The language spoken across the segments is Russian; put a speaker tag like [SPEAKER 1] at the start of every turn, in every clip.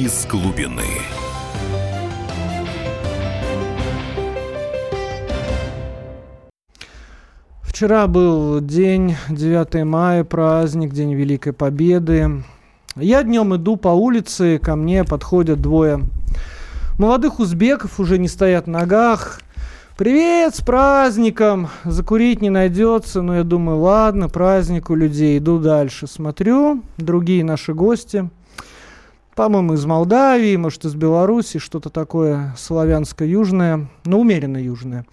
[SPEAKER 1] из глубины.
[SPEAKER 2] Вчера был день 9 мая, праздник, День Великой Победы. Я днем иду по улице, ко мне подходят двое молодых узбеков, уже не стоят на ногах. Привет, с праздником! Закурить не найдется, но я думаю, ладно, праздник у людей, иду дальше. Смотрю, другие наши гости, по-моему, из Молдавии, может, из Беларуси, что-то такое славянско-южное, но умеренно южное.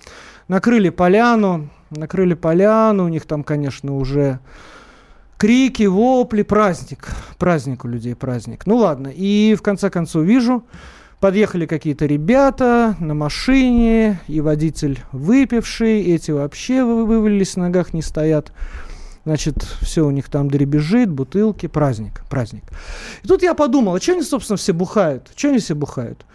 [SPEAKER 2] Накрыли поляну, накрыли поляну, у них там, конечно, уже крики, вопли, праздник. Праздник у людей, праздник. Ну ладно, и в конце концов вижу, подъехали какие-то ребята на машине, и водитель выпивший, эти вообще вывалились на ногах, не стоят. Значит, все у них там дребезжит, бутылки, праздник, праздник. И тут я подумал, а что они, собственно, все бухают? Что они все бухают?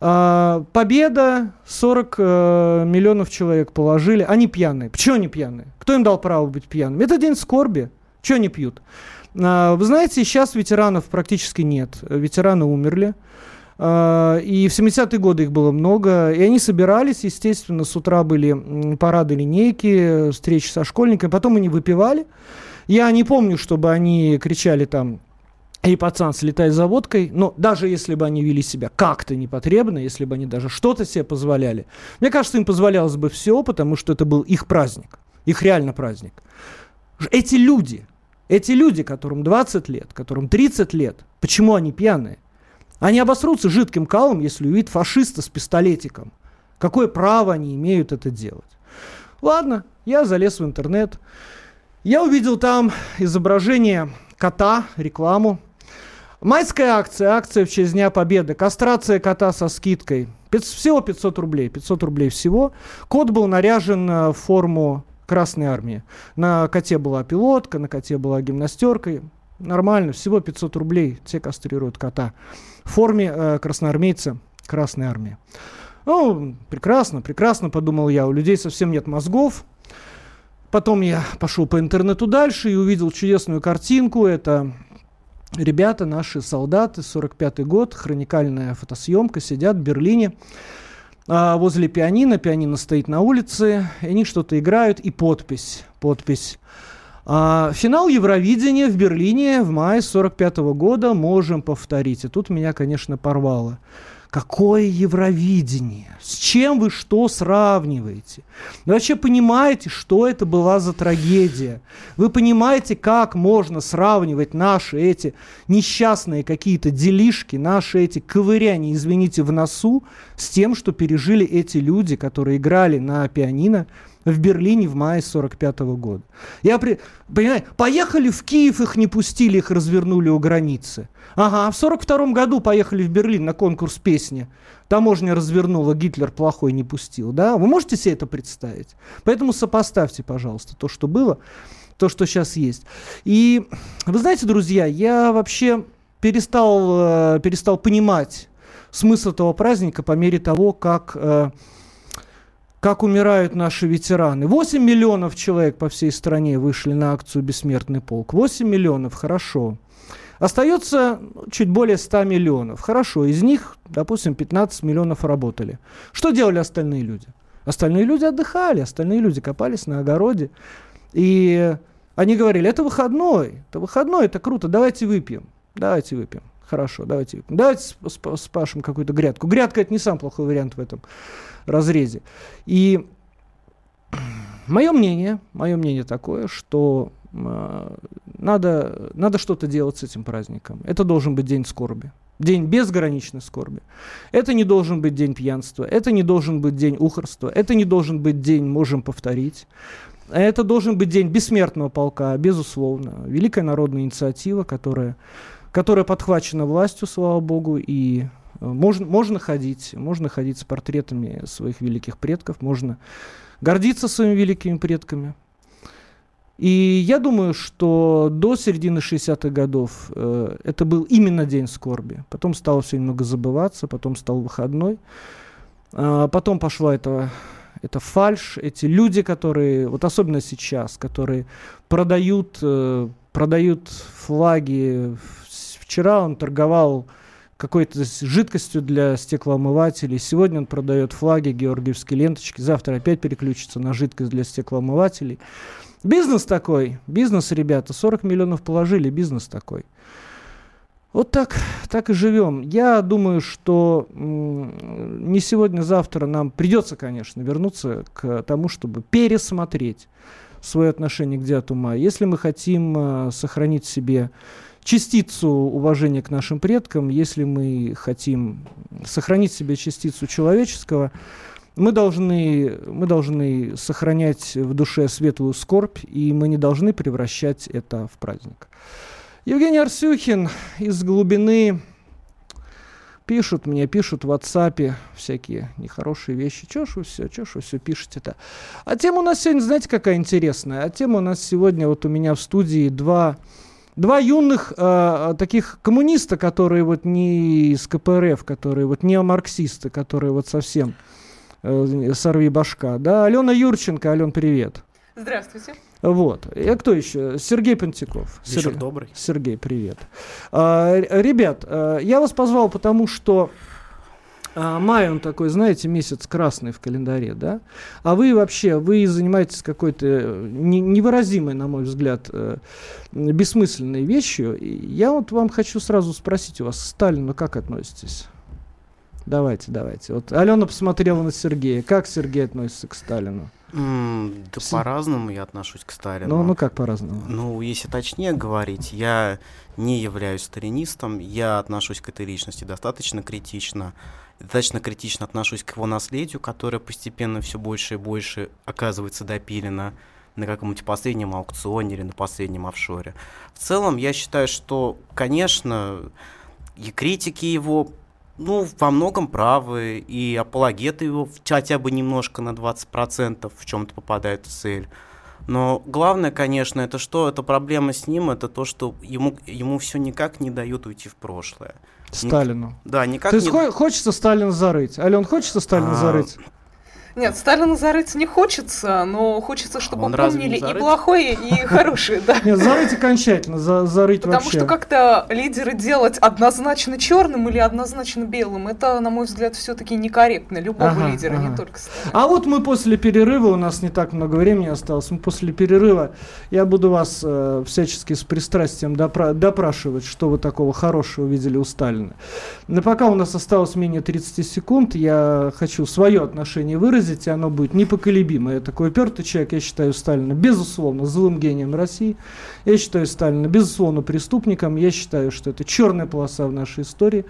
[SPEAKER 2] А, победа, 40 э, миллионов человек положили. Они пьяные. Почему они пьяные? Кто им дал право быть пьяными? Это день скорби. Что они пьют? А, вы знаете, сейчас ветеранов практически нет. Ветераны умерли. А, и в 70-е годы их было много. И они собирались, естественно, с утра были парады линейки, встречи со школьниками. Потом они выпивали. Я не помню, чтобы они кричали там и пацан слетает за водкой, но даже если бы они вели себя как-то непотребно, если бы они даже что-то себе позволяли, мне кажется, им позволялось бы все, потому что это был их праздник, их реально праздник. Эти люди, эти люди, которым 20 лет, которым 30 лет, почему они пьяные? Они обосрутся жидким калом, если увидят фашиста с пистолетиком. Какое право они имеют это делать? Ладно, я залез в интернет. Я увидел там изображение кота, рекламу. Майская акция, акция в честь Дня Победы, кастрация кота со скидкой. Всего 500 рублей, 500 рублей всего. Кот был наряжен э, в форму Красной Армии. На коте была пилотка, на коте была гимнастерка. Нормально, всего 500 рублей, те кастрируют кота. В форме э, красноармейца Красной Армии. Ну, прекрасно, прекрасно, подумал я. У людей совсем нет мозгов. Потом я пошел по интернету дальше и увидел чудесную картинку. Это ребята, наши солдаты, 45-й год, хроникальная фотосъемка, сидят в Берлине а, возле пианино, пианино стоит на улице, и они что-то играют, и подпись, подпись. А, финал Евровидения в Берлине в мае 45 -го года можем повторить. И тут меня, конечно, порвало. Какое Евровидение? С чем вы что сравниваете? Вы вообще понимаете, что это была за трагедия? Вы понимаете, как можно сравнивать наши эти несчастные какие-то делишки, наши эти ковыряния, извините, в носу, с тем, что пережили эти люди, которые играли на пианино в Берлине в мае 45 -го года. Я при... понимаю, поехали в Киев, их не пустили, их развернули у границы. Ага, а в 42 году поехали в Берлин на конкурс песни. Таможня развернула, Гитлер плохой не пустил. Да? Вы можете себе это представить? Поэтому сопоставьте, пожалуйста, то, что было, то, что сейчас есть. И вы знаете, друзья, я вообще перестал, э, перестал понимать смысл этого праздника по мере того, как э, как умирают наши ветераны. 8 миллионов человек по всей стране вышли на акцию «Бессмертный полк». 8 миллионов, хорошо. Остается чуть более 100 миллионов. Хорошо, из них, допустим, 15 миллионов работали. Что делали остальные люди? Остальные люди отдыхали, остальные люди копались на огороде. И они говорили, это выходной, это выходной, это круто, давайте выпьем, давайте выпьем. Хорошо, давайте. Давайте спашем какую-то грядку. Грядка это не самый плохой вариант в этом разрезе. И мое мнение, мое мнение такое, что э, надо, надо что-то делать с этим праздником. Это должен быть день скорби. День безграничной скорби. Это не должен быть день пьянства, это не должен быть день ухорства, это не должен быть день «можем повторить». Это должен быть день бессмертного полка, безусловно. Великая народная инициатива, которая, которая подхвачена властью, слава богу, и можно, можно ходить, можно ходить с портретами своих великих предков, можно гордиться своими великими предками. И я думаю, что до середины 60-х годов э, это был именно день скорби. Потом стало все немного забываться, потом стал выходной. А потом пошла это, это фальш, эти люди, которые, вот особенно сейчас, которые продают, э, продают флаги. Вчера он торговал какой-то жидкостью для стеклоомывателей. Сегодня он продает флаги, георгиевские ленточки. Завтра опять переключится на жидкость для стеклоомывателей. Бизнес такой. Бизнес, ребята. 40 миллионов положили. Бизнес такой. Вот так, так и живем. Я думаю, что не сегодня-завтра нам придется, конечно, вернуться к тому, чтобы пересмотреть свое отношение к 9 мая. Если мы хотим э, сохранить себе частицу уважения к нашим предкам, если мы хотим сохранить себе частицу человеческого, мы должны, мы должны сохранять в душе светлую скорбь, и мы не должны превращать это в праздник. Евгений Арсюхин из глубины пишут мне, пишут в WhatsApp всякие нехорошие вещи. Чё ж вы все, чё ж вы все пишете-то? А тема у нас сегодня, знаете, какая интересная? А тема у нас сегодня, вот у меня в студии два, два юных э, таких коммуниста, которые вот не из КПРФ, которые вот неомарксисты, которые вот совсем э, сорви башка. Да, Алена Юрченко. Ален, привет.
[SPEAKER 1] Здравствуйте.
[SPEAKER 2] Вот. Я кто еще? Сергей Пантиков.
[SPEAKER 3] Вечер
[SPEAKER 2] Сергей.
[SPEAKER 3] добрый.
[SPEAKER 2] Сергей, привет. А, ребят, а, я вас позвал, потому что а, май, он такой, знаете, месяц красный в календаре, да? А вы вообще, вы занимаетесь какой-то не, невыразимой, на мой взгляд, э, бессмысленной вещью. Я вот вам хочу сразу спросить у вас, к Сталину как относитесь? Давайте, давайте. Вот Алена посмотрела на Сергея. Как Сергей относится к Сталину?
[SPEAKER 3] Mm, да С... по-разному я отношусь к Сталину.
[SPEAKER 2] Ну, ну как по-разному?
[SPEAKER 3] Ну, если точнее говорить, я не являюсь сталинистом, я отношусь к этой личности достаточно критично. Достаточно критично отношусь к его наследию, которое постепенно все больше и больше оказывается допилено на каком-нибудь последнем аукционе или на последнем офшоре. В целом, я считаю, что, конечно, и критики его ну, во многом правы, и апологеты его хотя бы немножко на 20% в чем-то попадают в цель. Но главное, конечно, это что? Это проблема с ним, это то, что ему, ему все никак не дают уйти в прошлое.
[SPEAKER 2] Сталину. Ник...
[SPEAKER 3] Да, никак
[SPEAKER 2] То есть не... хочется Сталина зарыть? Ален, хочется Сталина а... зарыть?
[SPEAKER 1] Нет, Сталина зарыть не хочется, но хочется, чтобы Он помнили и плохое, и хорошее, да.
[SPEAKER 2] Нет, зарыть окончательно, за, зарыть
[SPEAKER 1] Потому
[SPEAKER 2] вообще.
[SPEAKER 1] что как-то лидеры делать однозначно черным или однозначно белым, это, на мой взгляд, все-таки некорректно любого ага, лидера, ага. не только Сталина.
[SPEAKER 2] А вот мы после перерыва, у нас не так много времени осталось, мы после перерыва, я буду вас э, всячески с пристрастием допра- допрашивать, что вы такого хорошего видели у Сталина. Но пока у нас осталось менее 30 секунд, я хочу свое отношение выразить выразить, оно будет непоколебимое. Такой упертый человек, я считаю Сталина, безусловно, злым гением России. Я считаю Сталина, безусловно, преступником. Я считаю, что это черная полоса в нашей истории.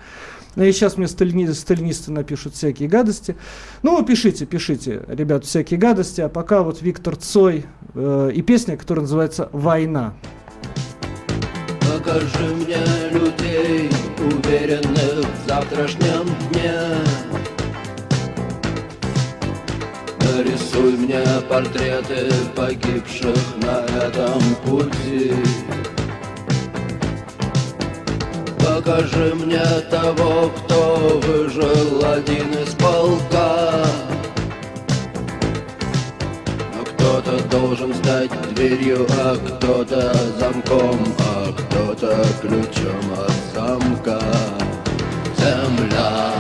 [SPEAKER 2] Ну и сейчас мне сталини, сталинисты напишут всякие гадости. Ну, пишите, пишите, ребят, всякие гадости. А пока вот Виктор Цой э, и песня, которая называется «Война».
[SPEAKER 4] Покажи мне людей, уверенных в завтрашнем дне. Нарисуй мне портреты погибших на этом пути. Покажи мне того, кто выжил один из полка. Но кто-то должен стать дверью, а кто-то замком А кто-то ключом от замка. Земля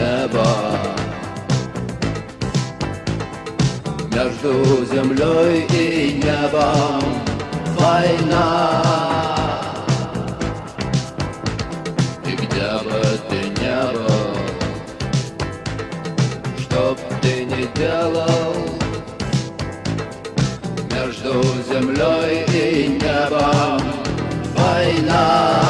[SPEAKER 4] небо. Между землей и небом война. И где бы ты не был Что б ты ни делал Между землей и небом война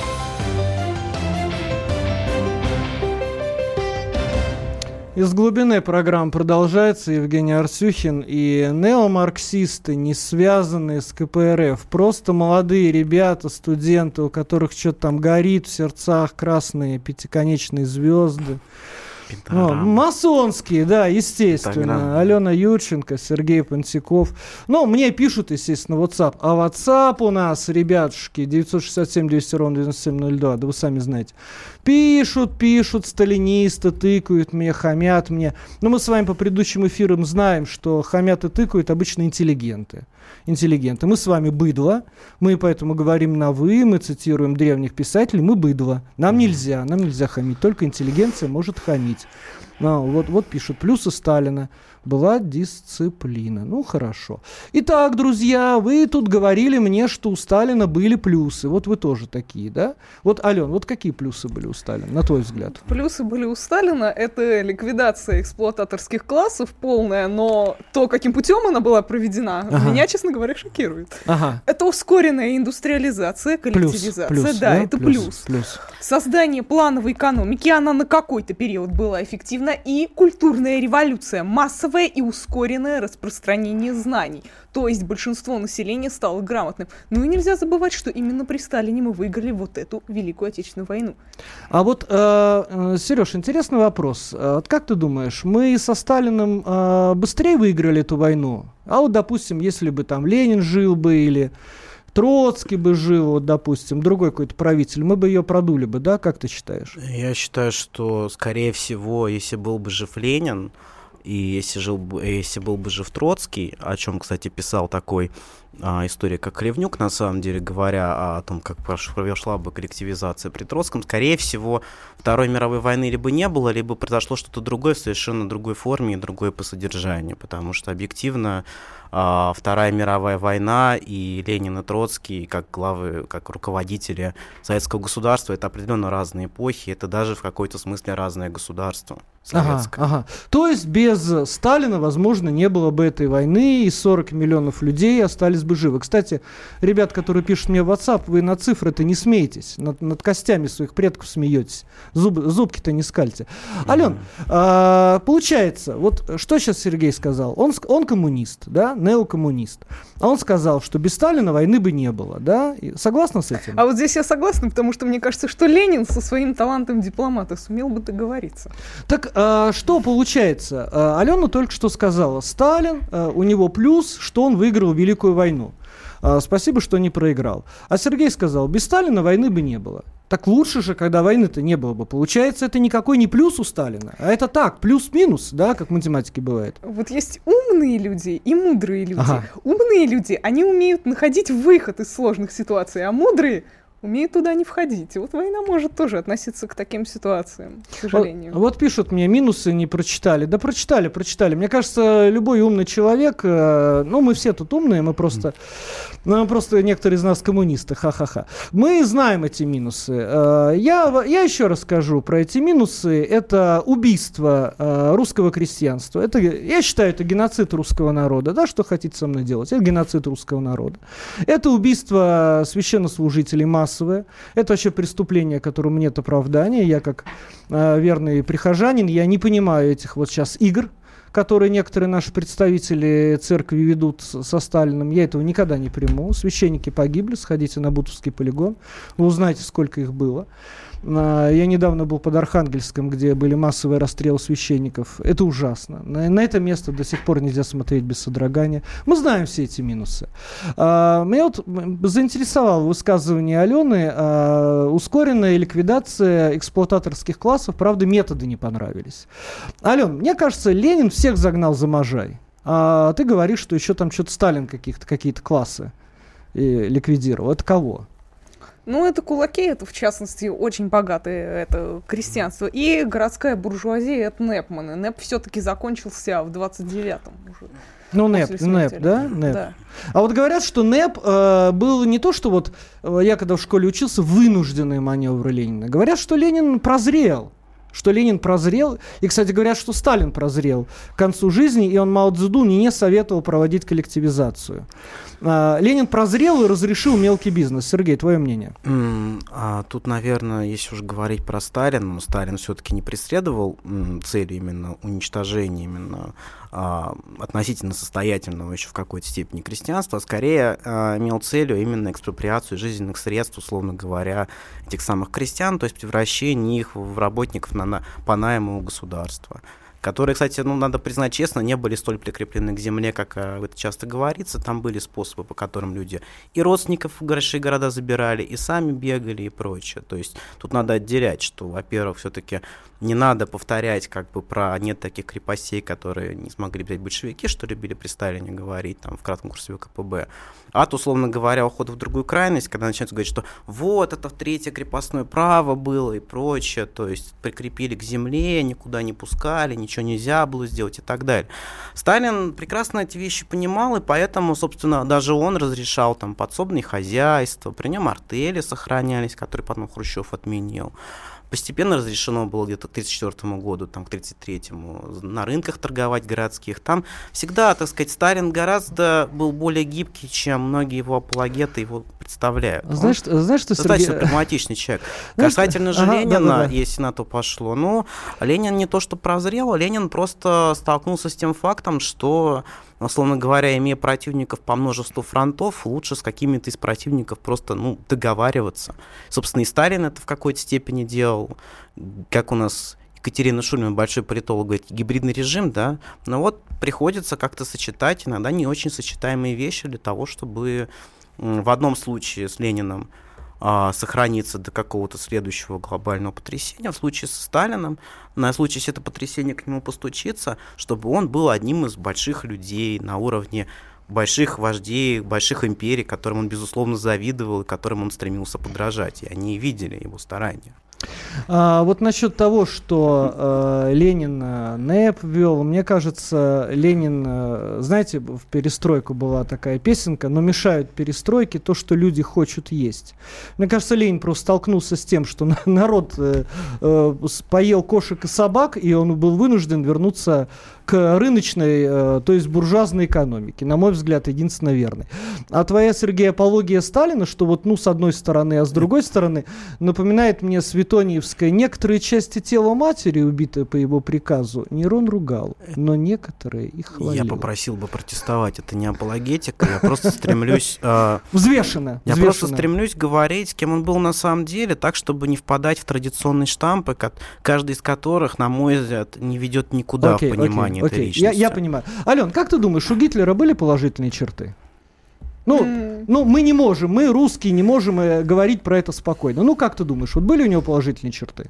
[SPEAKER 2] Из глубины программа продолжается. Евгений Арсюхин и неомарксисты, не связанные с КПРФ. Просто молодые ребята, студенты, у которых что-то там горит в сердцах, красные пятиконечные звезды. Ну, масонские, да, естественно. Пентаграмма. Алена Юрченко, Сергей Пантиков. Ну, мне пишут, естественно, WhatsApp. А WhatsApp у нас, ребятушки, 967 200 ровно 9702, да вы сами знаете. Пишут, пишут, сталинисты, тыкают мне, хамят мне. Но мы с вами по предыдущим эфирам знаем, что хамят и тыкают обычно интеллигенты интеллигенты. Мы с вами быдло, мы поэтому говорим на «вы», мы цитируем древних писателей, мы быдло. Нам нельзя, нам нельзя хамить, только интеллигенция может хамить. Ну, вот, вот пишут плюсы Сталина была дисциплина. Ну, хорошо. Итак, друзья, вы тут говорили мне, что у Сталина были плюсы. Вот вы тоже такие, да? Вот, Ален, вот какие плюсы были у Сталина, на твой взгляд?
[SPEAKER 1] Плюсы были у Сталина. Это ликвидация эксплуататорских классов полная, но то, каким путем она была проведена, ага. меня, честно говоря, шокирует. Ага. Это ускоренная индустриализация, коллективизация. Плюс, плюс, да, да, это плюс, плюс. плюс. Создание плановой экономики, она на какой-то период была эффективна, и культурная революция, массовая массовое и ускоренное распространение знаний. То есть большинство населения стало грамотным. Ну и нельзя забывать, что именно при Сталине мы выиграли вот эту Великую Отечественную войну.
[SPEAKER 2] А вот, э, э Сереж, интересный вопрос. А вот как ты думаешь, мы со Сталиным э, быстрее выиграли эту войну? А вот, допустим, если бы там Ленин жил бы или... Троцкий бы жил, вот, допустим, другой какой-то правитель, мы бы ее продули бы, да? Как ты считаешь?
[SPEAKER 3] Я считаю, что, скорее всего, если был бы жив Ленин, и если, жил, если был бы жив Троцкий, о чем, кстати, писал такой а, история, как Кривнюк, на самом деле, говоря о том, как прошла бы коллективизация при Троцком, скорее всего, Второй мировой войны либо не было, либо произошло что-то другое совершенно другой форме и другое по содержанию, потому что объективно а, Вторая мировая война и Ленин и Троцкий как главы, как руководители советского государства, это определенно разные эпохи, это даже в какой-то смысле разное государство.
[SPEAKER 2] Ага, ага. То есть без Сталина, возможно, не было бы этой войны, и 40 миллионов людей остались бы живы. Кстати, ребят, которые пишут мне в WhatsApp, вы на цифры-то не смеетесь, над, над костями своих предков смеетесь, Зуб, зубки-то не скальте. Mm-hmm. Ален, а, получается, вот что сейчас Сергей сказал, он, он коммунист, да, неокоммунист. А он сказал, что без Сталина войны бы не было, да? И согласна с этим?
[SPEAKER 1] А вот здесь я согласна, потому что мне кажется, что Ленин со своим талантом дипломата сумел бы договориться.
[SPEAKER 2] Так а, что получается? А, Алена только что сказала, Сталин, а, у него плюс, что он выиграл Великую войну. Спасибо, что не проиграл. А Сергей сказал, без Сталина войны бы не было. Так лучше же, когда войны-то не было бы. Получается, это никакой не плюс у Сталина, а это так, плюс-минус, да, как в математике бывает.
[SPEAKER 1] Вот есть умные люди и мудрые люди. Ага. Умные люди, они умеют находить выход из сложных ситуаций, а мудрые умеет туда не входить. И вот война может тоже относиться к таким ситуациям, к сожалению.
[SPEAKER 2] Вот, вот пишут мне, минусы не прочитали. Да прочитали, прочитали. Мне кажется, любой умный человек, э, ну мы все тут умные, мы просто, ну, просто некоторые из нас коммунисты, ха-ха-ха. Мы знаем эти минусы. Э, я, я еще расскажу про эти минусы. Это убийство э, русского крестьянства. Это, я считаю, это геноцид русского народа. Да, что хотите со мной делать? Это геноцид русского народа. Это убийство священнослужителей масс массовое. Это вообще преступление, которому нет оправдания. Я как э, верный прихожанин, я не понимаю этих вот сейчас игр, которые некоторые наши представители церкви ведут со Сталиным. Я этого никогда не приму. Священники погибли, сходите на Бутовский полигон, вы узнаете, сколько их было. Я недавно был под Архангельском, где были массовые расстрелы священников. Это ужасно. На, это место до сих пор нельзя смотреть без содрогания. Мы знаем все эти минусы. А, меня вот заинтересовало высказывание Алены. А, ускоренная ликвидация эксплуататорских классов. Правда, методы не понравились. Ален, мне кажется, Ленин всех загнал за можай. А ты говоришь, что еще там что-то Сталин каких-то, какие-то классы э, ликвидировал. Это кого?
[SPEAKER 1] Ну, это кулаки, это, в частности, очень богатое это крестьянство. И городская буржуазия — это Непманы. Неп все-таки закончился в 29-м уже.
[SPEAKER 2] Ну, НЭП, НЭП, да? НЭП. Да. А вот говорят, что НЭП э, был не то, что вот э, я когда в школе учился, вынужденные маневры Ленина. Говорят, что Ленин прозрел что Ленин прозрел. И, кстати, говорят, что Сталин прозрел к концу жизни, и он Мао Цзэду не советовал проводить коллективизацию. А, Ленин прозрел и разрешил мелкий бизнес. Сергей, твое мнение?
[SPEAKER 3] Mm, а, тут, наверное, если уж говорить про Сталина, но Сталин все-таки не преследовал м, цель именно уничтожения именно а, относительно состоятельного еще в какой-то степени крестьянства, а скорее а, имел целью именно экспроприацию жизненных средств, условно говоря, этих самых крестьян, то есть превращение их в работников на, на, по найму государства которые, кстати, ну, надо признать честно, не были столь прикреплены к земле, как это часто говорится. Там были способы, по которым люди и родственников в большие города забирали, и сами бегали и прочее. То есть тут надо отделять, что, во-первых, все-таки не надо повторять как бы про нет таких крепостей, которые не смогли взять большевики, что любили при Сталине говорить там в кратком курсе ВКПБ. От, условно говоря, ухода в другую крайность, когда начинают говорить, что вот это третье крепостное право было и прочее, то есть прикрепили к земле, никуда не пускали, ничего нельзя было сделать и так далее. Сталин прекрасно эти вещи понимал, и поэтому, собственно, даже он разрешал там подсобные хозяйства, при нем артели сохранялись, которые потом Хрущев отменил постепенно разрешено было где-то к 1934 году, там, к 1933 на рынках торговать городских. Там всегда, так сказать, Сталин гораздо был более гибкий, чем многие его апологеты его представляют.
[SPEAKER 2] Знаешь, Он знаешь что,
[SPEAKER 3] достаточно Сергей... прагматичный человек. Знаешь, Касательно же ага, Ленина, да, да, да. если на то пошло, ну, Ленин не то что прозрел, Ленин просто столкнулся с тем фактом, что условно говоря, имея противников по множеству фронтов, лучше с какими-то из противников просто ну, договариваться. Собственно, и Сталин это в какой-то степени делал, как у нас Екатерина Шульман, большой политолог, говорит, гибридный режим, да, но вот приходится как-то сочетать иногда не очень сочетаемые вещи для того, чтобы в одном случае с Лениным а, сохраниться до какого-то следующего глобального потрясения. В случае со Сталином, на случай, если это потрясение к нему постучится, чтобы он был одним из больших людей на уровне больших вождей, больших империй, которым он, безусловно, завидовал и которым он стремился подражать. И они видели его старания.
[SPEAKER 2] А, вот насчет того, что э, Ленин э, НЭП ввел, мне кажется, Ленин, э, знаете, в перестройку была такая песенка, но мешают перестройке то, что люди хотят есть. Мне кажется, Ленин просто столкнулся с тем, что народ э, э, поел кошек и собак, и он был вынужден вернуться к рыночной, э, то есть буржуазной экономике. На мой взгляд, единственно верный. А твоя, Сергей, апология Сталина, что вот, ну, с одной стороны, а с другой стороны, напоминает мне Светониевская. Некоторые части тела матери, убитые по его приказу, Нерон ругал, но некоторые их хвалил.
[SPEAKER 3] Я попросил бы протестовать. Это не апологетика, я просто стремлюсь... Э,
[SPEAKER 2] взвешенно.
[SPEAKER 3] Я просто стремлюсь говорить, кем он был на самом деле, так, чтобы не впадать в традиционные штампы, каждый из которых, на мой взгляд, не ведет никуда в понимании
[SPEAKER 2] Окей, этой Я, я понимаю. Ален, как ты думаешь, у Гитлера были положительные черты? Ну, mm. ну, мы не можем, мы русские не можем э, говорить про это спокойно. Ну, как ты думаешь, вот были у него положительные черты?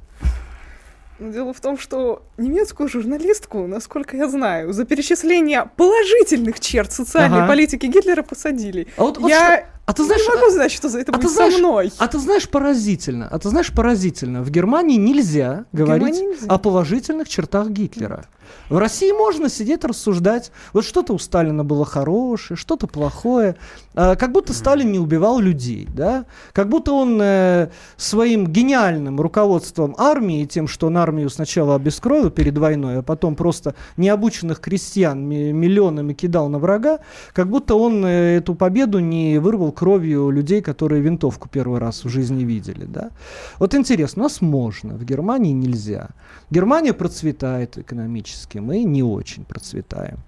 [SPEAKER 1] Дело в том, что немецкую журналистку, насколько я знаю, за перечисление положительных черт социальной ага. политики Гитлера посадили. А вот, вот я что? А ты знаешь, не могу знать, что за это а будет ты знаешь, со мной.
[SPEAKER 2] А ты знаешь поразительно, а ты знаешь поразительно, в Германии нельзя говорить Германии нельзя. о положительных чертах Гитлера. Нет. В России можно сидеть рассуждать. Вот что-то у Сталина было хорошее, что-то плохое. А, как будто Сталин не убивал людей, да? Как будто он э, своим гениальным руководством армии, тем, что он армию сначала обескровил перед войной, а потом просто необученных крестьян миллионами кидал на врага, как будто он э, эту победу не вырвал кровью людей, которые винтовку первый раз в жизни видели, да? Вот интересно, у нас можно, в Германии нельзя. Германия процветает экономически, мы не очень процветаем.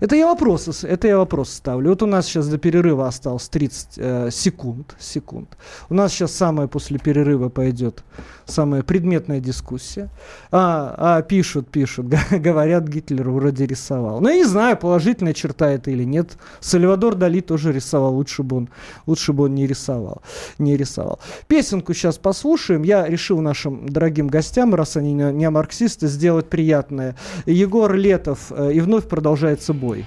[SPEAKER 2] Это я вопросы, это я вопрос ставлю. Вот у нас сейчас до перерыва осталось 30 э, секунд, секунд. У нас сейчас самое после перерыва пойдет самая предметная дискуссия. А, а пишут, пишут, говорят, Гитлер вроде рисовал. Ну, я не знаю, положительная черта это или нет. Сальвадор Дали тоже рисовал, лучше бы он, лучше бы он не рисовал. Не рисовал. Песенку сейчас послушаем. Я решил нашим дорогим гостям, раз они не, марксисты, сделать приятное. Егор Летов, э, и вновь продолжается бой.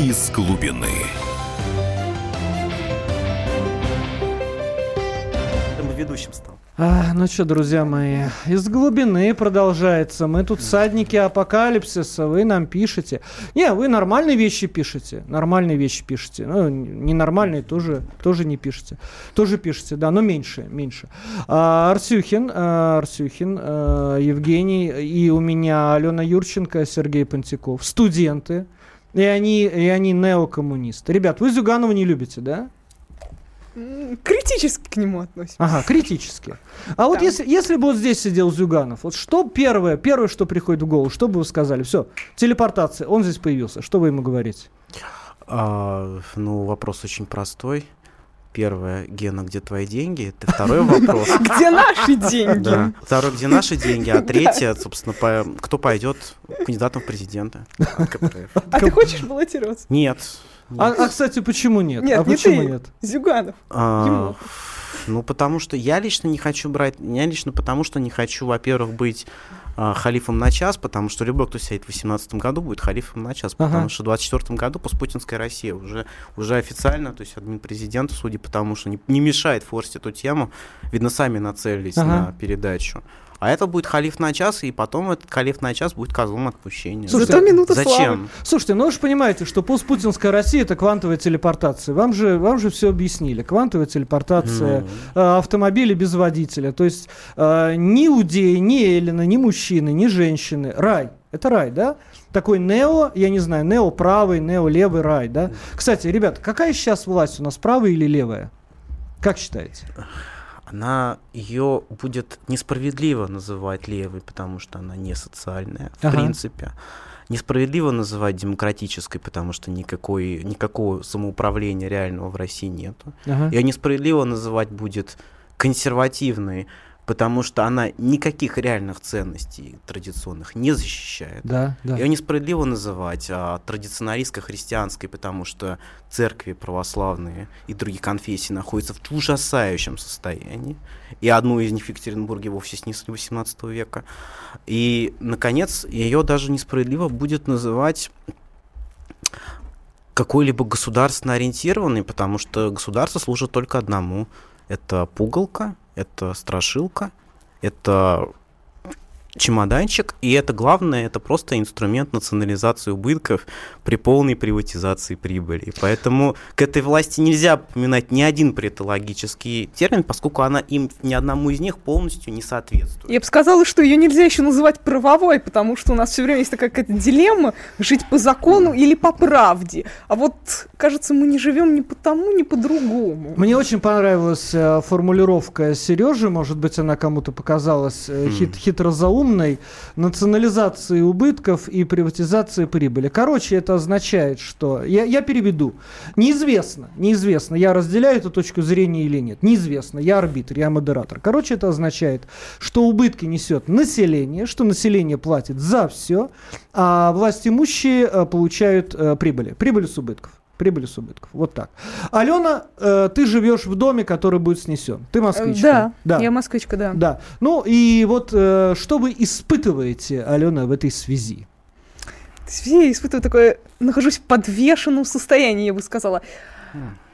[SPEAKER 5] Из глубины.
[SPEAKER 2] ведущим стал. А, ну что, друзья мои, из глубины продолжается. Мы тут садники апокалипсиса, вы нам пишете. Не, вы нормальные вещи пишете. Нормальные вещи пишете. Ну, ненормальные тоже, тоже не пишете. Тоже пишете, да, но меньше, меньше. А, Арсюхин, а, Арсюхин, а, Евгений и у меня Алена Юрченко, Сергей Пантиков. Студенты. И они, и они неокоммунисты. Ребят, вы Зюганова не любите, да?
[SPEAKER 1] критически к нему относимся.
[SPEAKER 2] Ага, критически. А вот если, если бы вот здесь сидел Зюганов, вот что первое, первое, что приходит в голову, что бы вы сказали? Все, телепортация, он здесь появился. Что вы ему говорите?
[SPEAKER 3] А, ну, вопрос очень простой. Первое, Гена, где твои деньги? Это второй вопрос.
[SPEAKER 1] Где наши деньги?
[SPEAKER 3] Да. Второй, где наши деньги? А третье, собственно, кто пойдет кандидатом в президенты
[SPEAKER 1] А ты хочешь баллотироваться?
[SPEAKER 3] Нет.
[SPEAKER 2] А, а, кстати, почему нет?
[SPEAKER 1] Нет,
[SPEAKER 2] а
[SPEAKER 1] не
[SPEAKER 2] почему
[SPEAKER 1] ты,
[SPEAKER 2] нет?
[SPEAKER 1] Зюганов. А,
[SPEAKER 3] ну, потому что я лично не хочу брать, я лично потому что не хочу, во-первых, быть халифом на час, потому что любой, кто сядет в 2018 году, будет халифом на час, потому ага. что в 2024 году постпутинская Россия уже, уже официально, то есть админ президента, судя по тому, что не, не мешает форсить эту тему, видно, сами нацелились ага. на передачу. А это будет халиф на час, и потом этот халиф на час будет козлом отпущения.
[SPEAKER 1] Слушайте, Зато минута
[SPEAKER 3] Зачем?
[SPEAKER 2] Слушайте, ну вы же понимаете, что постпутинская Россия это квантовая телепортация. Вам же, вам же все объяснили. Квантовая телепортация, э, автомобили без водителя. То есть э, ни Удеи, ни Эллина, ни мужчины, ни женщины. Рай. Это рай, да? Такой нео, я не знаю, нео правый, нео левый рай, да? Кстати, ребят, какая сейчас власть у нас, правая или левая? Как считаете?
[SPEAKER 3] Она ее будет несправедливо называть левой, потому что она не социальная, в ага. принципе. Несправедливо называть демократической, потому что никакой, никакого самоуправления реального в России нету. Ага. Ее несправедливо называть будет консервативной, потому что она никаких реальных ценностей традиционных не защищает.
[SPEAKER 2] Да, да.
[SPEAKER 3] Ее несправедливо называть а, традиционалистско-христианской, потому что церкви православные и другие конфессии находятся в ужасающем состоянии. И одну из них в Екатеринбурге вовсе снесли 18 века. И, наконец, ее даже несправедливо будет называть какой-либо государственно ориентированный, потому что государство служит только одному. Это пугалка, это страшилка, это чемоданчик, и это главное, это просто инструмент национализации убытков при полной приватизации прибыли. Поэтому к этой власти нельзя упоминать ни один претологический термин, поскольку она им ни одному из них полностью не соответствует.
[SPEAKER 1] Я бы сказала, что ее нельзя еще называть правовой, потому что у нас все время есть такая какая-то дилемма жить по закону или по правде. А вот, кажется, мы не живем ни по тому, ни по другому.
[SPEAKER 2] Мне очень понравилась э, формулировка Сережи, может быть, она кому-то показалась э, хит, хитро заумной, шумной национализации убытков и приватизации прибыли. Короче, это означает, что... Я, я переведу. Неизвестно, неизвестно, я разделяю эту точку зрения или нет. Неизвестно, я арбитр, я модератор. Короче, это означает, что убытки несет население, что население платит за все, а власть имущие э, получают э, прибыли. Прибыли с убытков прибыли с убытков. Вот так. Алена, э, ты живешь в доме, который будет снесен. Ты москвичка.
[SPEAKER 1] Да, да. я москвичка, да.
[SPEAKER 2] Да. Ну и вот э, что вы испытываете, Алена, в этой связи?
[SPEAKER 1] В связи я испытываю такое, нахожусь в подвешенном состоянии, я бы сказала.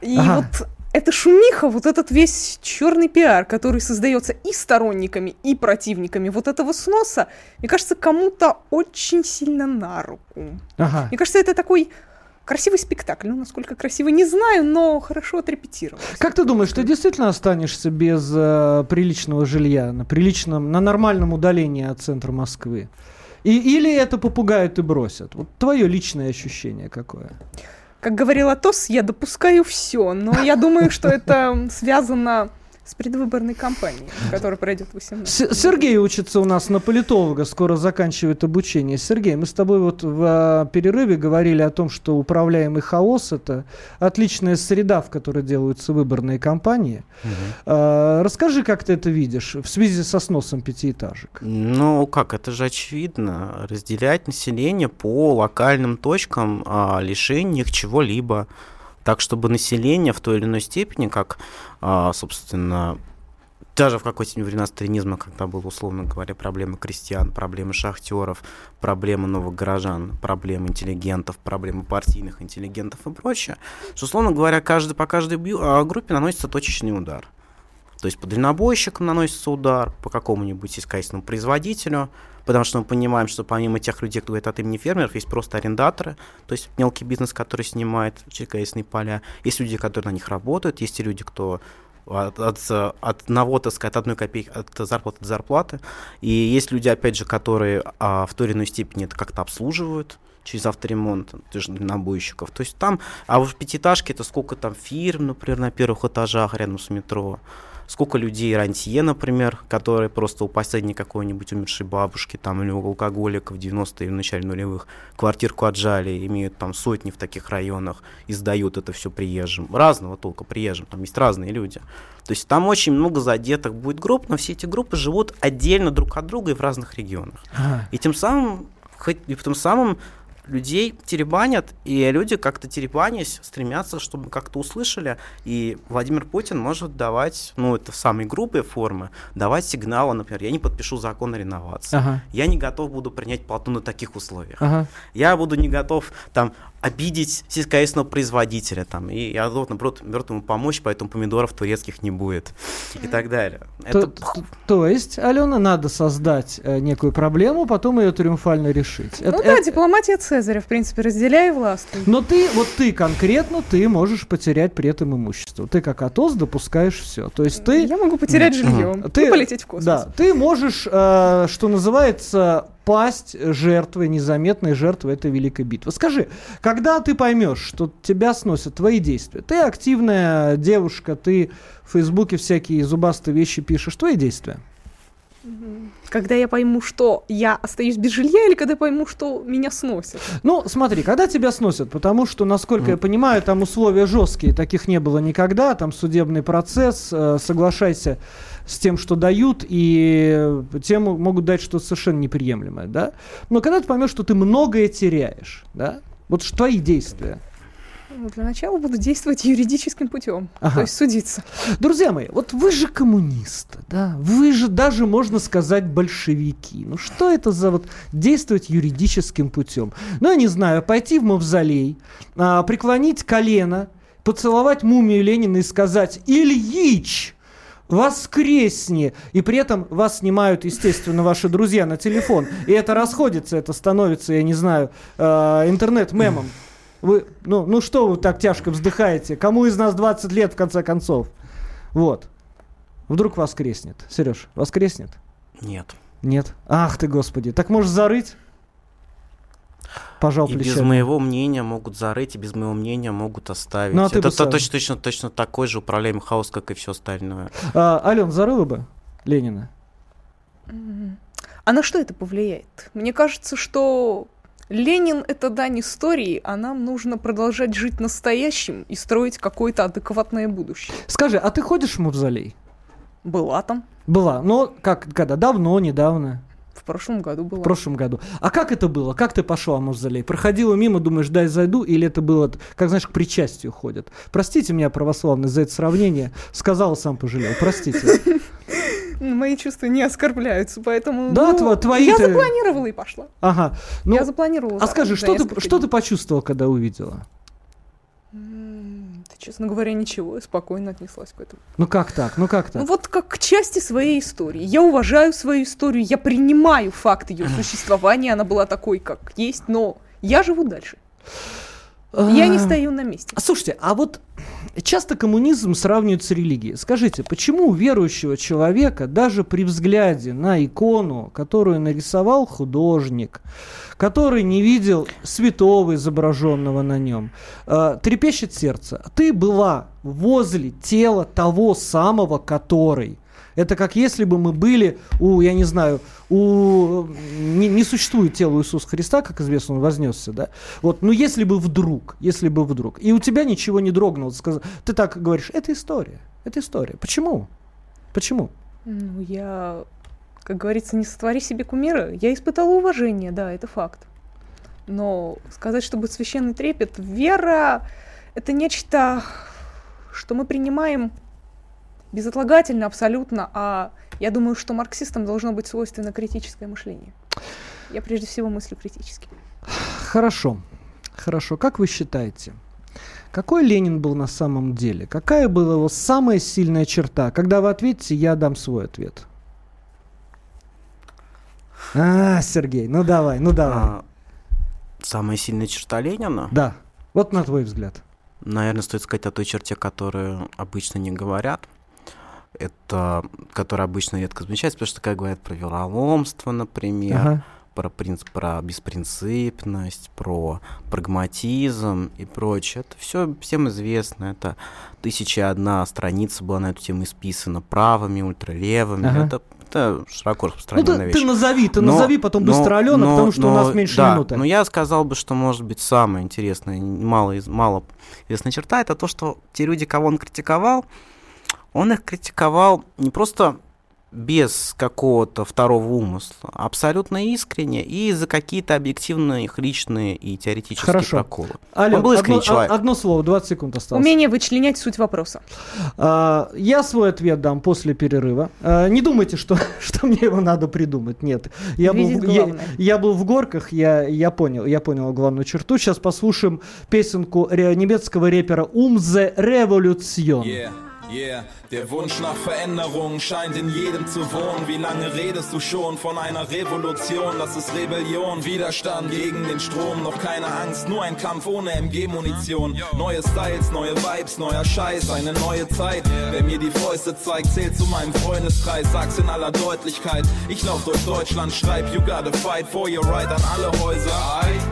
[SPEAKER 1] И ага. вот эта шумиха, вот этот весь черный пиар, который создается и сторонниками, и противниками вот этого сноса, мне кажется, кому-то очень сильно на руку. Ага. Мне кажется, это такой Красивый спектакль. Ну, насколько красивый, не знаю, но хорошо отрепетировал.
[SPEAKER 2] Как ты думаешь, ты действительно останешься без э, приличного жилья, на приличном, на нормальном удалении от центра Москвы? И, или это попугают и бросят? Вот твое личное ощущение какое?
[SPEAKER 1] Как говорил Атос, я допускаю все, но я думаю, что это связано с предвыборной кампанией, которая пройдет 18
[SPEAKER 2] Сергей учится у нас на политолога, скоро заканчивает обучение. Сергей, мы с тобой вот в а, перерыве говорили о том, что управляемый хаос – это отличная среда, в которой делаются выборные кампании. Угу. А, расскажи, как ты это видишь в связи со сносом пятиэтажек?
[SPEAKER 3] Ну, как, это же очевидно. Разделять население по локальным точкам, а, лишения их чего-либо так, чтобы население в той или иной степени, как, а, собственно, даже в какой-то времена сталинизма, когда было, условно говоря, проблемы крестьян, проблемы шахтеров, проблемы новых горожан, проблемы интеллигентов, проблемы партийных интеллигентов и прочее, что, условно говоря, каждый, по каждой а, группе наносится точечный удар. То есть по дальнобойщикам наносится удар, по какому-нибудь искательному производителю, потому что мы понимаем, что помимо тех людей, кто говорит от имени фермеров, есть просто арендаторы, то есть мелкий бизнес, который снимает ЧКСные поля, есть люди, которые на них работают, есть и люди, кто от, от, от одного, так сказать, от одной копейки, от зарплаты до зарплаты. И есть люди, опять же, которые а, в той или иной степени это как-то обслуживают через авторемонт, тоже набойщиков. То есть там, а в пятиэтажке это сколько там фирм, например, на первых этажах рядом с метро сколько людей рантье, например, которые просто у последней какой-нибудь умершей бабушки там, или у алкоголиков в 90-е, в начале нулевых квартирку отжали, имеют там сотни в таких районах и сдают это все приезжим. Разного толка приезжим, там есть разные люди. То есть там очень много задетых будет групп, но все эти группы живут отдельно друг от друга и в разных регионах. А. И тем самым, хоть, и тем самым людей теребанят, и люди как-то теребанясь стремятся, чтобы как-то услышали, и Владимир Путин может давать, ну, это в самой грубой формы, давать сигналы, например, я не подпишу закон о реновации, ага. я не готов буду принять плату на таких условиях, ага. я буду не готов там обидеть сельскохозяйственного производителя, там, и я готов, наоборот, ему помочь, поэтому помидоров турецких не будет, и так далее.
[SPEAKER 2] То, Это... то, то есть, Алена, надо создать э, некую проблему, потом ее триумфально решить.
[SPEAKER 1] Ну это, да, это... дипломатия Цезаря, в принципе, разделяй власть.
[SPEAKER 2] Но ты, вот ты конкретно, ты можешь потерять при этом имущество. Ты как АТОС допускаешь все. То есть ты...
[SPEAKER 1] Я могу потерять жилье, ты, полететь в космос.
[SPEAKER 2] Да, ты можешь, э, что называется, пасть жертвой, незаметной жертвой этой великой битвы. Скажи, когда ты поймешь, что тебя сносят твои действия? Ты активная девушка, ты в Фейсбуке всякие зубастые вещи пишешь. Твои действия?
[SPEAKER 1] Когда я пойму, что я остаюсь без жилья, или когда я пойму, что меня сносят?
[SPEAKER 2] Ну, смотри, когда тебя сносят, потому что, насколько я понимаю, там условия жесткие, таких не было никогда, там судебный процесс, э, соглашайся с тем, что дают, и тем могут дать что-то совершенно неприемлемое, да. Но когда ты поймешь, что ты многое теряешь, да, вот что твои действия,
[SPEAKER 1] ну, для начала буду действовать юридическим путем, ага. то есть судиться.
[SPEAKER 2] Друзья мои, вот вы же коммунисты, да, вы же даже, можно сказать, большевики. Ну что это за вот действовать юридическим путем? Ну, я не знаю, пойти в мавзолей, а, преклонить колено, поцеловать мумию Ленина и сказать «Ильич!» Воскресни. И при этом вас снимают, естественно, ваши друзья на телефон. И это расходится, это становится, я не знаю, э, интернет-мемом. Вы, ну, ну что вы так тяжко вздыхаете? Кому из нас 20 лет, в конце концов? Вот. Вдруг воскреснет. Сереж, воскреснет?
[SPEAKER 3] Нет.
[SPEAKER 2] Нет? Ах ты, господи. Так можешь зарыть? Пожал
[SPEAKER 3] и плечами. без моего мнения могут зарыть, и без моего мнения могут оставить. Ну, а Это то, точно, точно, точно такой же управляемый хаос, как и все остальное.
[SPEAKER 2] А, Ален, зарыла бы Ленина?
[SPEAKER 1] А на что это повлияет? Мне кажется, что Ленин — это дань истории, а нам нужно продолжать жить настоящим и строить какое-то адекватное будущее.
[SPEAKER 2] Скажи, а ты ходишь в мавзолей?
[SPEAKER 1] Была там.
[SPEAKER 2] Была. Но как, когда? Давно, недавно?
[SPEAKER 1] В прошлом году была.
[SPEAKER 2] В прошлом году. А как это было? Как ты пошла в мавзолей? Проходила мимо, думаешь, дай зайду, или это было, как знаешь, к причастию ходят? Простите меня, православный, за это сравнение. Сказал, сам пожалел. Простите.
[SPEAKER 1] Мои чувства не оскорбляются, поэтому...
[SPEAKER 2] Да, ну, твои...
[SPEAKER 1] Я запланировала и пошла.
[SPEAKER 2] Ага.
[SPEAKER 1] Ну, я запланировала.
[SPEAKER 2] А скажи, что ты, что ты почувствовал, когда увидела?
[SPEAKER 1] Честно говоря, ничего, я спокойно отнеслась к этому.
[SPEAKER 2] Ну как так? Ну как так?
[SPEAKER 1] Ну вот как к части своей истории. Я уважаю свою историю, я принимаю факт ее существования, она была такой, как есть, но я живу дальше. Я не стою на месте.
[SPEAKER 2] Слушайте, а вот часто коммунизм сравнивают с религией. Скажите, почему у верующего человека даже при взгляде на икону, которую нарисовал художник, который не видел святого изображенного на нем, э, трепещет сердце? Ты была возле тела того самого, который это как если бы мы были у, я не знаю, у... Не, не существует тела Иисуса Христа, как известно, он вознесся, да? Вот, ну если бы вдруг, если бы вдруг, и у тебя ничего не дрогнуло, сказ... ты так говоришь, это история, это история. Почему? Почему?
[SPEAKER 1] Ну, я, как говорится, не сотвори себе кумира. Я испытала уважение, да, это факт. Но сказать, что будет священный трепет, вера — это нечто, что мы принимаем безотлагательно абсолютно, а я думаю, что марксистам должно быть свойственно критическое мышление. Я прежде всего мыслю критически.
[SPEAKER 2] Хорошо, хорошо. Как вы считаете, какой Ленин был на самом деле? Какая была его самая сильная черта? Когда вы ответите, я дам свой ответ. А, Сергей, ну давай, ну давай. А,
[SPEAKER 3] самая сильная черта Ленина?
[SPEAKER 2] Да. Вот на твой взгляд.
[SPEAKER 3] Наверное, стоит сказать о той черте, которую обычно не говорят это, которое обычно редко замечается, потому что, как говорят про вероломство, например, ага. про, принцип, про беспринципность, про прагматизм и прочее. Это все всем известно. Это тысяча одна страница была на эту тему исписана правыми, ультралевыми. Ага. Это это широко распространенная ну,
[SPEAKER 2] ты,
[SPEAKER 3] вещь.
[SPEAKER 2] Ты назови, ты но, назови потом но, быстро Алена, но, потому что но, у нас меньше
[SPEAKER 3] да,
[SPEAKER 2] минуты.
[SPEAKER 3] Но я сказал бы, что может быть самая интересная, мало, мало известная черта, это то, что те люди, кого он критиковал, он их критиковал не просто без какого-то второго умысла, абсолютно искренне и за какие-то объективные их личные и теоретические Хорошо. проколы.
[SPEAKER 2] Ален, Он был искренний одно, человек. Одно слово, 20 секунд осталось.
[SPEAKER 1] Умение вычленять суть вопроса.
[SPEAKER 2] А, я свой ответ дам после перерыва. А, не думайте, что, что мне его надо придумать. Нет. Я, был, я, я был в горках, я, я, понял, я понял главную черту. Сейчас послушаем песенку немецкого репера Umze Revolution. Yeah.
[SPEAKER 6] Yeah, der Wunsch nach Veränderung scheint in jedem zu wohnen. Wie lange redest du schon von einer Revolution? Das ist Rebellion, Widerstand gegen den Strom. Noch keine Angst, nur ein Kampf ohne MG-Munition. Neue Styles, neue Vibes, neuer Scheiß, eine neue Zeit. Wer mir die Fäuste zeigt, zählt zu meinem Freundeskreis. Sag's in aller Deutlichkeit. Ich lauf durch Deutschland, schreib You gotta fight for your right an alle Häuser.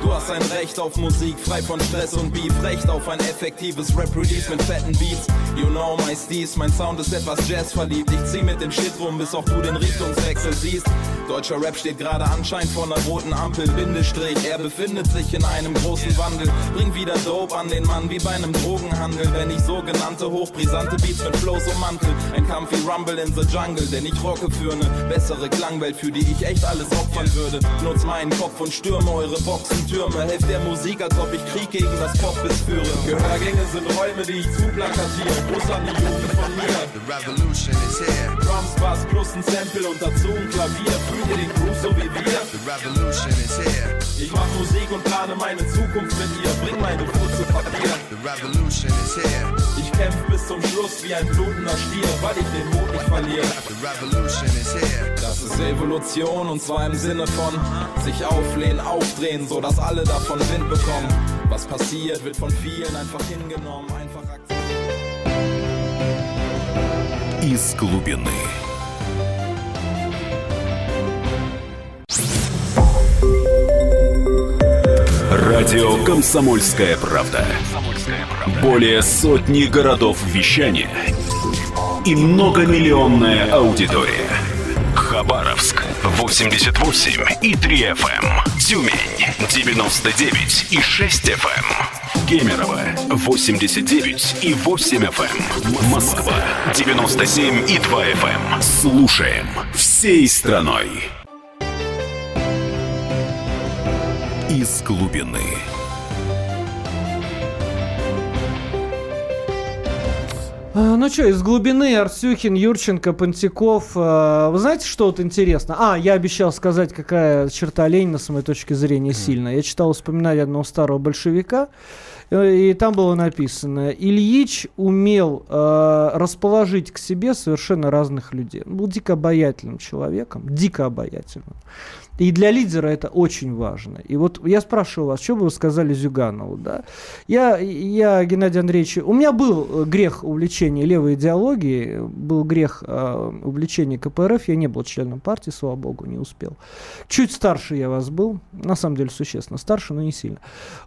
[SPEAKER 6] Du hast ein Recht auf Musik, frei von Stress und Beef. Recht auf ein effektives Rap-Release mit fetten Beats. You know my dies. Mein Sound ist etwas Jazz verliebt. Ich zieh mit dem Shit rum, bis auch du den Richtungswechsel siehst. Deutscher Rap steht gerade anscheinend vor einer roten Ampel. Bindestrich, er befindet sich in einem großen Wandel. Bring wieder Dope an den Mann wie bei einem Drogenhandel. Wenn ich sogenannte hochbrisante Beats mit Flows ummantel. Ein Kampf wie Rumble in the Jungle, denn ich rocke für eine bessere Klangwelt, für die ich echt alles opfern würde. Nutz meinen Kopf und stürme eure Boxentürme. Helft der Musik, als ob ich Krieg gegen das Popbiss führe. Gehörgänge sind Räume, die ich zuplakatiere. Gruß an die Jugend von mir. The revolution is here. Drums, Bass plus ein Sample und dazu ein Klavier fühlt ihr den Groove so wie wir? The revolution is here. Ich mach Musik und plane meine Zukunft mit ihr. Bring meine Brut zu Papier. The revolution is here. Ich kämpf bis zum Schluss wie ein blutender Stier, weil ich den Mut nicht verliere. The revolution is here. Das ist Evolution und zwar im Sinne von sich auflehnen, aufdrehen, so dass alle davon Wind bekommen. Was passiert, wird von vielen einfach hingenommen, einfach akzeptiert.
[SPEAKER 5] Из глубины. Радио «Комсомольская правда». Более сотни городов вещания и многомиллионная аудитория. Хабаровск. 88 и 3 FM. Тюмень 99 и 6 FM. Кемерово 89 и 8 FM. Москва 97 и 2 FM. Слушаем всей страной. Из глубины.
[SPEAKER 2] А, ну что, из глубины Арсюхин, Юрченко, Пантиков. А, вы знаете, что вот интересно? А, я обещал сказать, какая черта Ленина, с моей точки зрения, сильная. Я читал воспоминания одного старого большевика, и там было написано, Ильич умел э, расположить к себе совершенно разных людей. Он был дико обаятельным человеком, дико обаятельным. И для лидера это очень важно. И вот я спрашиваю вас, что бы вы сказали Зюганову, да? Я, я Геннадий Андреевич, у меня был э, грех увлечения левой идеологии, был грех э, увлечения КПРФ, я не был членом партии, слава богу, не успел. Чуть старше я вас был, на самом деле существенно старше, но не сильно.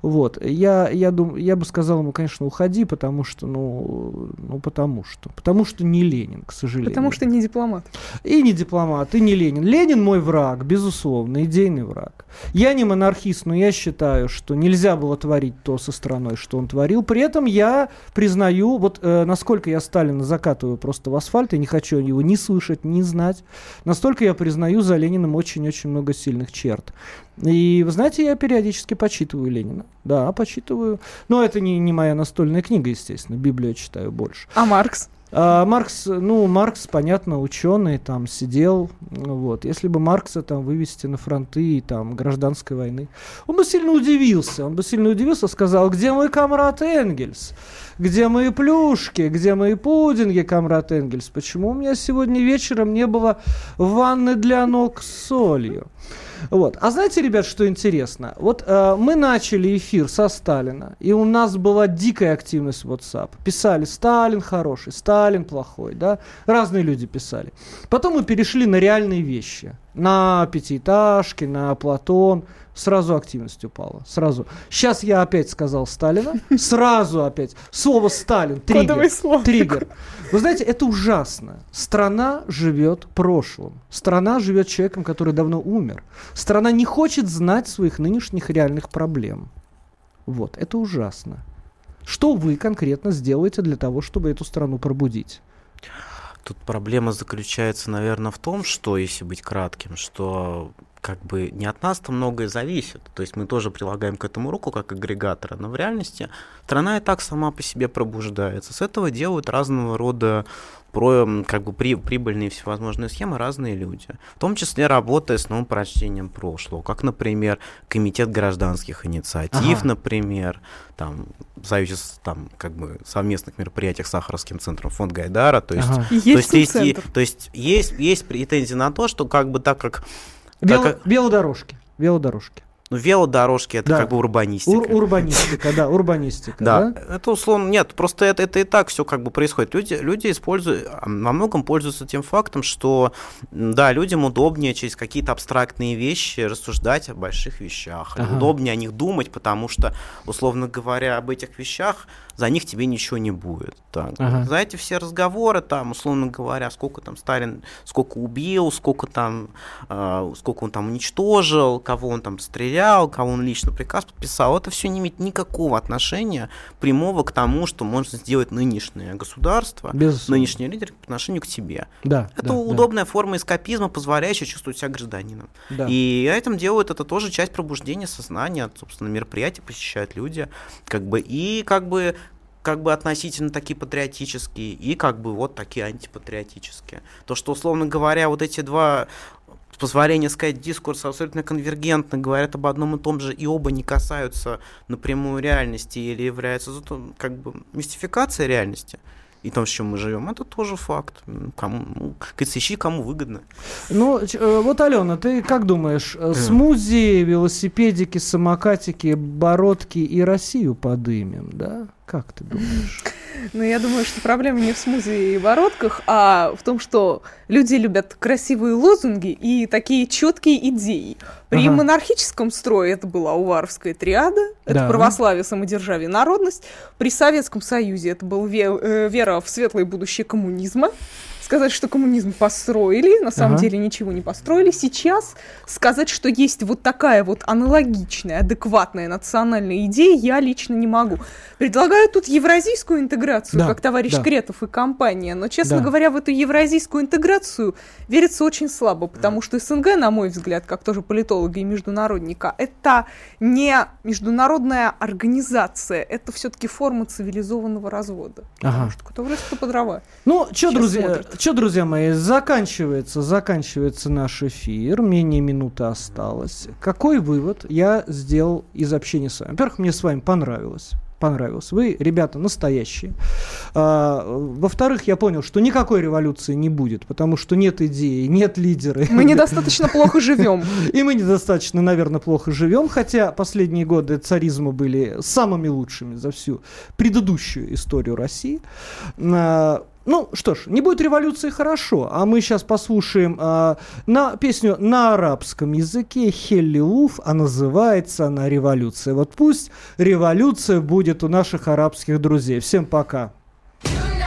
[SPEAKER 2] Вот, я, я, дум, я бы сказал ему, конечно, уходи, потому что, ну, ну, потому что, потому что не Ленин, к сожалению.
[SPEAKER 1] Потому что не дипломат.
[SPEAKER 2] И не дипломат, и не Ленин. Ленин мой враг, безусловно безусловно, идейный враг. Я не монархист, но я считаю, что нельзя было творить то со страной, что он творил. При этом я признаю, вот э, насколько я Сталина закатываю просто в асфальт, и не хочу его ни слышать, ни знать, настолько я признаю за Лениным очень-очень много сильных черт. И, вы знаете, я периодически почитываю Ленина. Да, почитываю. Но это не, не моя настольная книга, естественно. Библию читаю больше.
[SPEAKER 1] А Маркс?
[SPEAKER 2] А, Маркс, ну, Маркс, понятно, ученый, там сидел, вот. Если бы Маркса там вывести на фронты там гражданской войны, он бы сильно удивился, он бы сильно удивился, сказал, где мой комрад Энгельс? Где мои плюшки? Где мои пудинги, комрад Энгельс? Почему у меня сегодня вечером не было ванны для ног с солью? Вот. А знаете, ребят, что интересно? Вот э, мы начали эфир со Сталина, и у нас была дикая активность в WhatsApp. Писали «Сталин хороший», «Сталин плохой», да? Разные люди писали. Потом мы перешли на реальные вещи. На пятиэтажки, на Платон сразу активность упала. Сразу. Сейчас я опять сказал Сталина. Сразу опять. Слово Сталин. Триггер. Слово. Триггер. Вы знаете, это ужасно. Страна живет прошлым. Страна живет человеком, который давно умер. Страна не хочет знать своих нынешних реальных проблем. Вот. Это ужасно. Что вы конкретно сделаете для того, чтобы эту страну пробудить?
[SPEAKER 3] Тут проблема заключается, наверное, в том, что, если быть кратким, что как бы не от нас-то многое зависит. То есть мы тоже прилагаем к этому руку как агрегатора, но в реальности страна и так сама по себе пробуждается. С этого делают разного рода про как бы при, прибыльные всевозможные схемы разные люди, в том числе работая с новым прочтением прошлого, как, например, Комитет гражданских инициатив, ага. например, там, в союзе там, как бы совместных мероприятиях с Сахаровским центром фонд Гайдара, то есть, ага. то, есть, есть, то есть есть, есть претензии на то, что как бы так как
[SPEAKER 2] Вело, как... Велодорожки. Велодорожки.
[SPEAKER 3] Ну, велодорожки это да. как бы урбанистика. Ур
[SPEAKER 2] урбанистика, да, урбанистика. Да.
[SPEAKER 3] это условно, нет, просто это, это и так все как бы происходит. Люди, люди используют, во многом пользуются тем фактом, что, да, людям удобнее через какие-то абстрактные вещи рассуждать о больших вещах. Ага. Удобнее о них думать, потому что, условно говоря, об этих вещах за них тебе ничего не будет. Так. Ага. За эти все разговоры, там, условно говоря, сколько там Сталин, сколько убил, сколько там, э, сколько он там уничтожил, кого он там стрелял, кого он лично приказ подписал, это все не имеет никакого отношения прямого к тому, что может сделать нынешнее государство, Безусловно. нынешний лидер по отношению к тебе.
[SPEAKER 2] Да,
[SPEAKER 3] это
[SPEAKER 2] да,
[SPEAKER 3] удобная да. форма эскапизма, позволяющая чувствовать себя гражданином. Да. И этим делают это тоже часть пробуждения сознания, собственно, мероприятия посещают люди, как бы, и как бы как бы относительно такие патриотические и как бы вот такие антипатриотические. То, что, условно говоря, вот эти два позволения сказать, дискурс абсолютно конвергентно, говорят об одном и том же, и оба не касаются напрямую реальности или являются как бы мистификацией реальности и том, с чем мы живем, это тоже факт. Кому, ну, ищи, кому выгодно.
[SPEAKER 2] Ну, э, вот, Алена, ты как думаешь, mm. смузи, велосипедики, самокатики, бородки и Россию подымем, да? Как ты думаешь?
[SPEAKER 1] Ну, я думаю, что проблема не в смузи и бородках, а в том, что люди любят красивые лозунги и такие четкие идеи. При ага. монархическом строе это была Уваровская триада, это да. православие, самодержавие, народность. При Советском Союзе это была э, вера в светлое будущее коммунизма сказать, что коммунизм построили, на самом ага. деле ничего не построили. Сейчас сказать, что есть вот такая вот аналогичная, адекватная национальная идея, я лично не могу. Предлагаю тут евразийскую интеграцию, да, как товарищ да. Кретов и компания, но, честно да. говоря, в эту евразийскую интеграцию верится очень слабо, потому что СНГ, на мой взгляд, как тоже политолога и международника, это не международная организация, это все-таки форма цивилизованного развода. Ага. Потому что кто в лес, кто по дрова.
[SPEAKER 2] Ну, что, друзья, что, друзья мои, заканчивается, заканчивается наш эфир, менее минуты осталось. Какой вывод я сделал из общения с вами? Во-первых, мне с вами понравилось понравился. Вы, ребята, настоящие. А, во-вторых, я понял, что никакой революции не будет, потому что нет идеи, нет лидера.
[SPEAKER 1] Мы недостаточно плохо живем.
[SPEAKER 2] И мы недостаточно, наверное, плохо живем, хотя последние годы царизма были самыми лучшими за всю предыдущую историю России. Ну что ж, не будет революции хорошо, а мы сейчас послушаем э, на песню на арабском языке Хелли Луф, а называется она «Революция». Вот пусть революция будет у наших арабских друзей. Всем пока.
[SPEAKER 5] глубины.